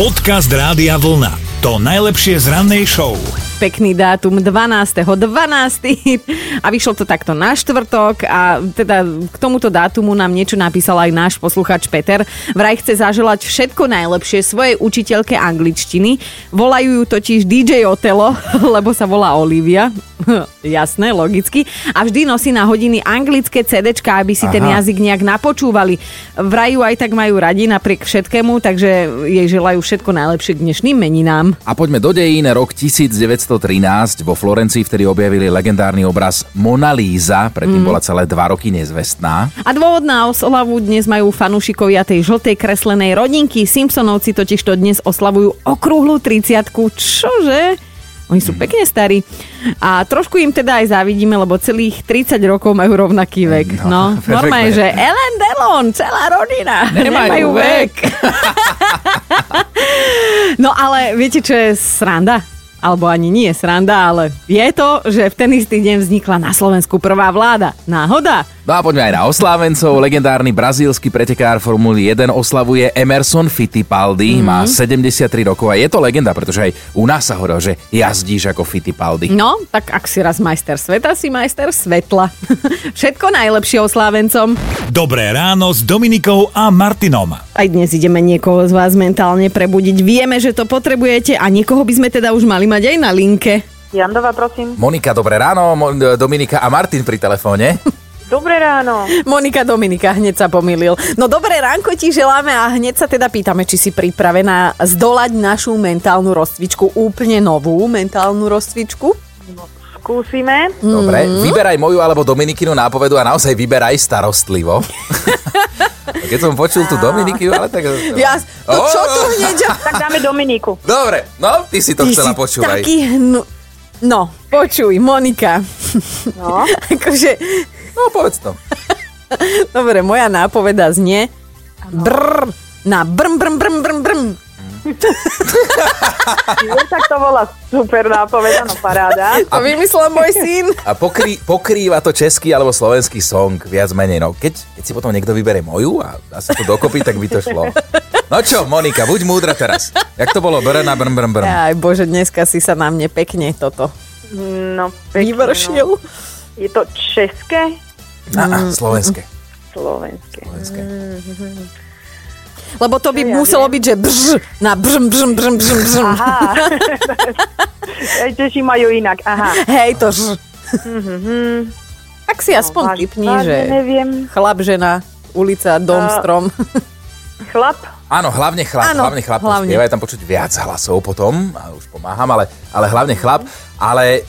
Podcast Rádia Vlna. To najlepšie z rannej show. pekný dátum 12. 12. a vyšlo to takto na štvrtok a teda k tomuto dátumu nám niečo napísal aj náš posluchač Peter. Vraj chce zaželať všetko najlepšie svojej učiteľke angličtiny. Volajú ju totiž DJ Otelo, lebo sa volá Olivia. Jasné, logicky. A vždy nosí na hodiny anglické CDčka, aby si Aha. ten jazyk nejak napočúvali. Vraj ju aj tak majú radi napriek všetkému, takže jej želajú všetko najlepšie k dnešným meninám. A poďme do dejín, rok 1913 vo Florencii vtedy objavili legendárny obraz Mona Lisa, predtým mm. bola celé dva roky nezvestná. A dôvod na oslavu dnes majú fanúšikovia tej žltej kreslenej rodinky. Simpsonovci totiž to dnes oslavujú okrúhlu 30 Čože? Oni sú pekne starí. A trošku im teda aj závidíme, lebo celých 30 rokov majú rovnaký vek. No, no normálne, že Ellen Delon, celá rodina, nemajú, nemajú vek. no ale viete, čo je sranda? alebo ani nie sranda, ale je to, že v ten istý deň vznikla na Slovensku prvá vláda. Náhoda? No a poďme aj na oslávencov. Legendárny brazílsky pretekár Formuly 1 oslavuje Emerson Fittipaldi. Mm-hmm. Má 73 rokov a je to legenda, pretože aj u nás sa hovorilo, že jazdíš ako Fittipaldi. No, tak ak si raz majster sveta, si majster svetla. Všetko najlepšie oslávencom. Dobré ráno s Dominikou a Martinom. Aj dnes ideme niekoho z vás mentálne prebudiť. Vieme, že to potrebujete a niekoho by sme teda už mali mať aj na linke. Jandova, prosím. Monika, dobré ráno. Dominika a Martin pri telefóne. Dobré ráno. Monika Dominika, hneď sa pomýlil. No dobré ránko ti želáme a hneď sa teda pýtame, či si pripravená zdolať našu mentálnu rozcvičku, úplne novú mentálnu rozcvičku. No, skúsime. Dobre, mm. vyberaj moju alebo Dominikinu nápovedu a naozaj vyberaj starostlivo. Keď som počul tú Dominiku, ale tak... Ja, no oh! čo tu hneď? tak dáme Dominiku. Dobre, no, ty si to ty chcela počúvať. Taký hnu... No, počuj, Monika. No. akože No, povedz to. Dobre, moja nápoveda znie brr, na brm, brm, brm, brm, brm. no, tak to bola super nápoveda, no paráda. To vymyslel môj syn. A pokrý, pokrýva to český alebo slovenský song, viac menej. No, keď, keď si potom niekto vybere moju a dá sa to dokopy, tak by to šlo. No čo, Monika, buď múdra teraz. Jak to bolo? Brna, brm, brm, brm. Aj bože, dneska si sa na mne pekne toto no, pekne, vyvršil. No. Je to české? A, a, slovenské. Slovenské. Slovenské. Lebo to by ja muselo viem. byť, že brž, na bržm, bržm, bržm, bržm, bržm. Aha. Češi majú inak, aha. Hej, to ž. Tak si aspoň no, typni, že neviem. chlap, žena, ulica, dom, uh, strom. Chlap? Áno, hlavne chlap, Áno, hlavne chlap. Hlavne. Spieva, je tam počuť viac hlasov potom, a už pomáham, ale, ale hlavne chlap. Ale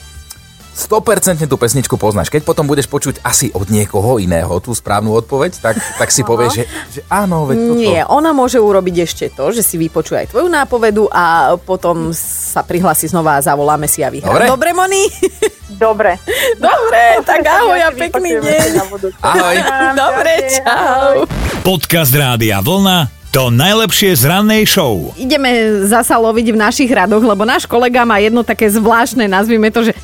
100% tú pesničku poznáš. Keď potom budeš počuť asi od niekoho iného tú správnu odpoveď, tak, tak si povieš, že, že áno, veď toto. Nie, ona môže urobiť ešte to, že si vypočuje aj tvoju nápovedu a potom sa prihlási znova a zavoláme si a vyhrá. Dobre? Dobre, Moni? Dobre. Dobre, tak ahoj a pekný deň. Ahoj. Dobre, čau. Podcast Rádia Vlna to najlepšie z rannej show. Ideme zasa loviť v našich radoch, lebo náš kolega má jedno také zvláštne, nazvime to, že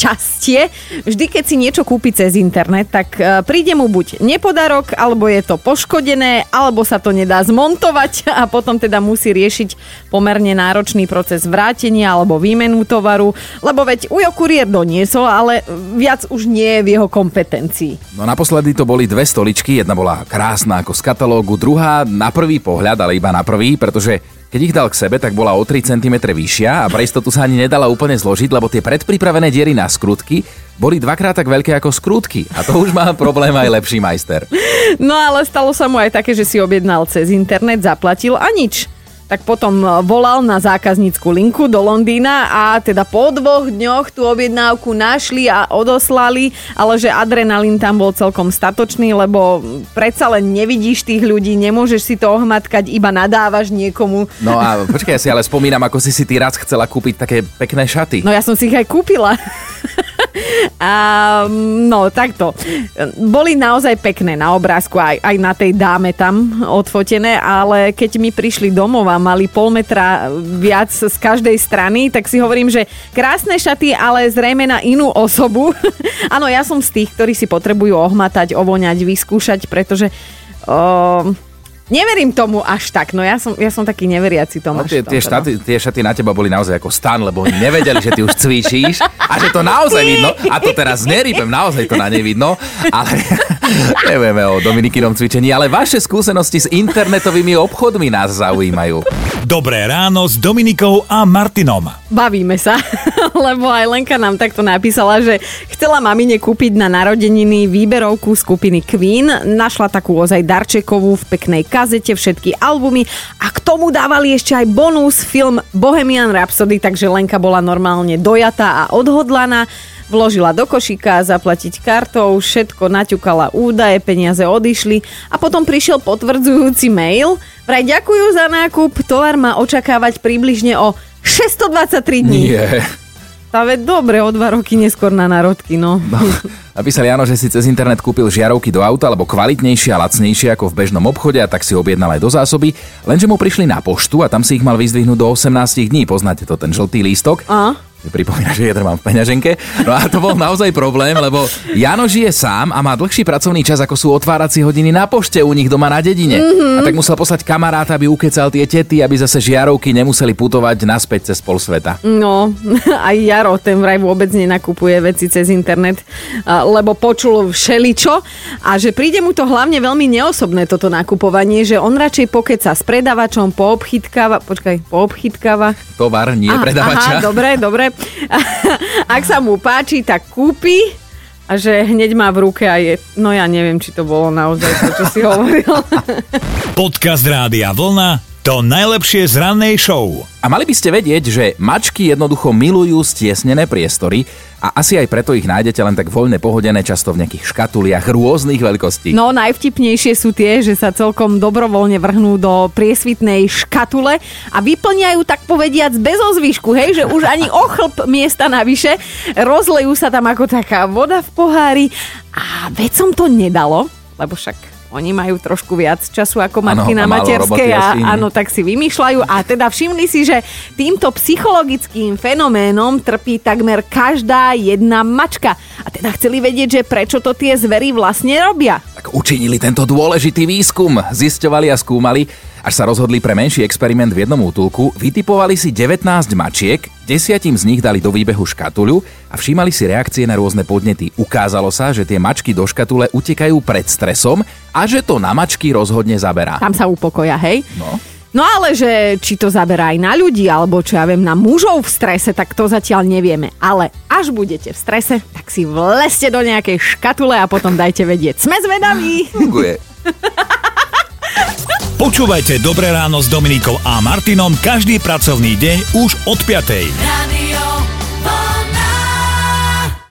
šťastie. Vždy, keď si niečo kúpi cez internet, tak e, príde mu buď nepodarok, alebo je to poškodené, alebo sa to nedá zmontovať a potom teda musí riešiť pomerne náročný proces vrátenia alebo výmenu tovaru, lebo veď Ujo kuriér doniesol, ale viac už nie je v jeho kompetencii. No naposledy to boli dve stoličky, jedna bola krásna ako z katalógu, druhá na prvý pohľad, ale iba na prvý, pretože keď ich dal k sebe, tak bola o 3 cm vyššia a pre istotu sa ani nedala úplne zložiť, lebo tie predpripravené diery na skrutky boli dvakrát tak veľké ako skrutky. A to už má problém aj lepší majster. No ale stalo sa mu aj také, že si objednal cez internet, zaplatil a nič tak potom e, volal na zákaznícku linku do Londýna a teda po dvoch dňoch tú objednávku našli a odoslali, ale že adrenalín tam bol celkom statočný, lebo predsa len nevidíš tých ľudí, nemôžeš si to ohmatkať, iba nadávaš niekomu. No a počkaj, ja si ale spomínam, ako si si ty raz chcela kúpiť také pekné šaty. No ja som si ich aj kúpila. A no, takto. Boli naozaj pekné na obrázku, aj, aj na tej dáme tam odfotené, ale keď mi prišli domov a mali pol metra viac z každej strany, tak si hovorím, že krásne šaty, ale zrejme na inú osobu. Áno, ja som z tých, ktorí si potrebujú ohmatať, ovoňať, vyskúšať, pretože... Uh, Neverím tomu až tak, no ja som, ja som taký neveriaci No, Tomáš. tie, tie, tomto, štaty, tie šaty na teba boli naozaj ako stan, lebo oni nevedeli, že ty už cvičíš a že to naozaj vidno. A to teraz nerýpem, naozaj to na ne vidno. Ale nevieme o Dominikinom cvičení, ale vaše skúsenosti s internetovými obchodmi nás zaujímajú. Dobré ráno s Dominikou a Martinom. Bavíme sa, lebo aj Lenka nám takto napísala, že chcela mamine kúpiť na narodeniny výberovku skupiny Queen. Našla takú ozaj darčekovú v peknej kazete, všetky albumy a k tomu dávali ešte aj bonus film Bohemian Rhapsody, takže Lenka bola normálne dojatá a odhodlaná. Vložila do košíka, zaplatiť kartou, všetko naťukala údaje, peniaze odišli a potom prišiel potvrdzujúci mail. Vraj ďakujú za nákup, tovar má očakávať približne o 623 dní. Nie. Tá veď dobre, o dva roky neskôr na národky, no. No, napísal Jano, že si cez internet kúpil žiarovky do auta, alebo kvalitnejšie a lacnejšie ako v bežnom obchode a tak si objednal aj do zásoby, lenže mu prišli na poštu a tam si ich mal vyzdvihnúť do 18 dní. Poznáte to, ten žltý lístok? A? Pripomína, že jeden mám v peňaženke. No a to bol naozaj problém, lebo Jano žije sám a má dlhší pracovný čas, ako sú otváracie hodiny na pošte u nich doma na dedine. Mm-hmm. A tak musel poslať kamaráta, aby ukecal tie tety, aby zase žiarovky nemuseli putovať naspäť cez pol sveta. No, aj Jaro, ten vraj vôbec nenakupuje veci cez internet, a- lebo počul všeličo a že príde mu to hlavne veľmi neosobné toto nakupovanie, že on radšej pokeca s predavačom, poobchytkáva, počkaj, poobchytkáva. Tovar, nie Aha, predavača. Aha, dobre, dobre. Ak sa mu páči, tak kúpi a že hneď má v ruke a je... No ja neviem, či to bolo naozaj to, čo si hovoril. Podcast Rádia Vlna to najlepšie z rannej show. A mali by ste vedieť, že mačky jednoducho milujú stiesnené priestory a asi aj preto ich nájdete len tak voľne pohodené často v nejakých škatuliach rôznych veľkostí. No najvtipnejšie sú tie, že sa celkom dobrovoľne vrhnú do priesvitnej škatule a vyplňajú tak povediac bez ozvyšku, hej, že už ani o chlp miesta navyše. Rozlejú sa tam ako taká voda v pohári a veď som to nedalo, lebo však oni majú trošku viac času ako matky Áno, na materskej a áno, tak si vymýšľajú a teda všimli si, že týmto psychologickým fenoménom trpí takmer každá jedna mačka. A teda chceli vedieť, že prečo to tie zvery vlastne robia. Tak učinili tento dôležitý výskum, zisťovali a skúmali, až sa rozhodli pre menší experiment v jednom útulku, vytipovali si 19 mačiek, desiatim z nich dali do výbehu škatuľu a všímali si reakcie na rôzne podnety. Ukázalo sa, že tie mačky do škatule utekajú pred stresom a že to na mačky rozhodne zaberá. Tam sa upokoja, hej? No. No ale že či to zaberá aj na ľudí, alebo čo ja viem, na mužov v strese, tak to zatiaľ nevieme. Ale až budete v strese, tak si vleste do nejakej škatule a potom dajte vedieť. Sme zvedaví! Funguje. Počúvajte Dobré ráno s Dominikou a Martinom každý pracovný deň už od 5.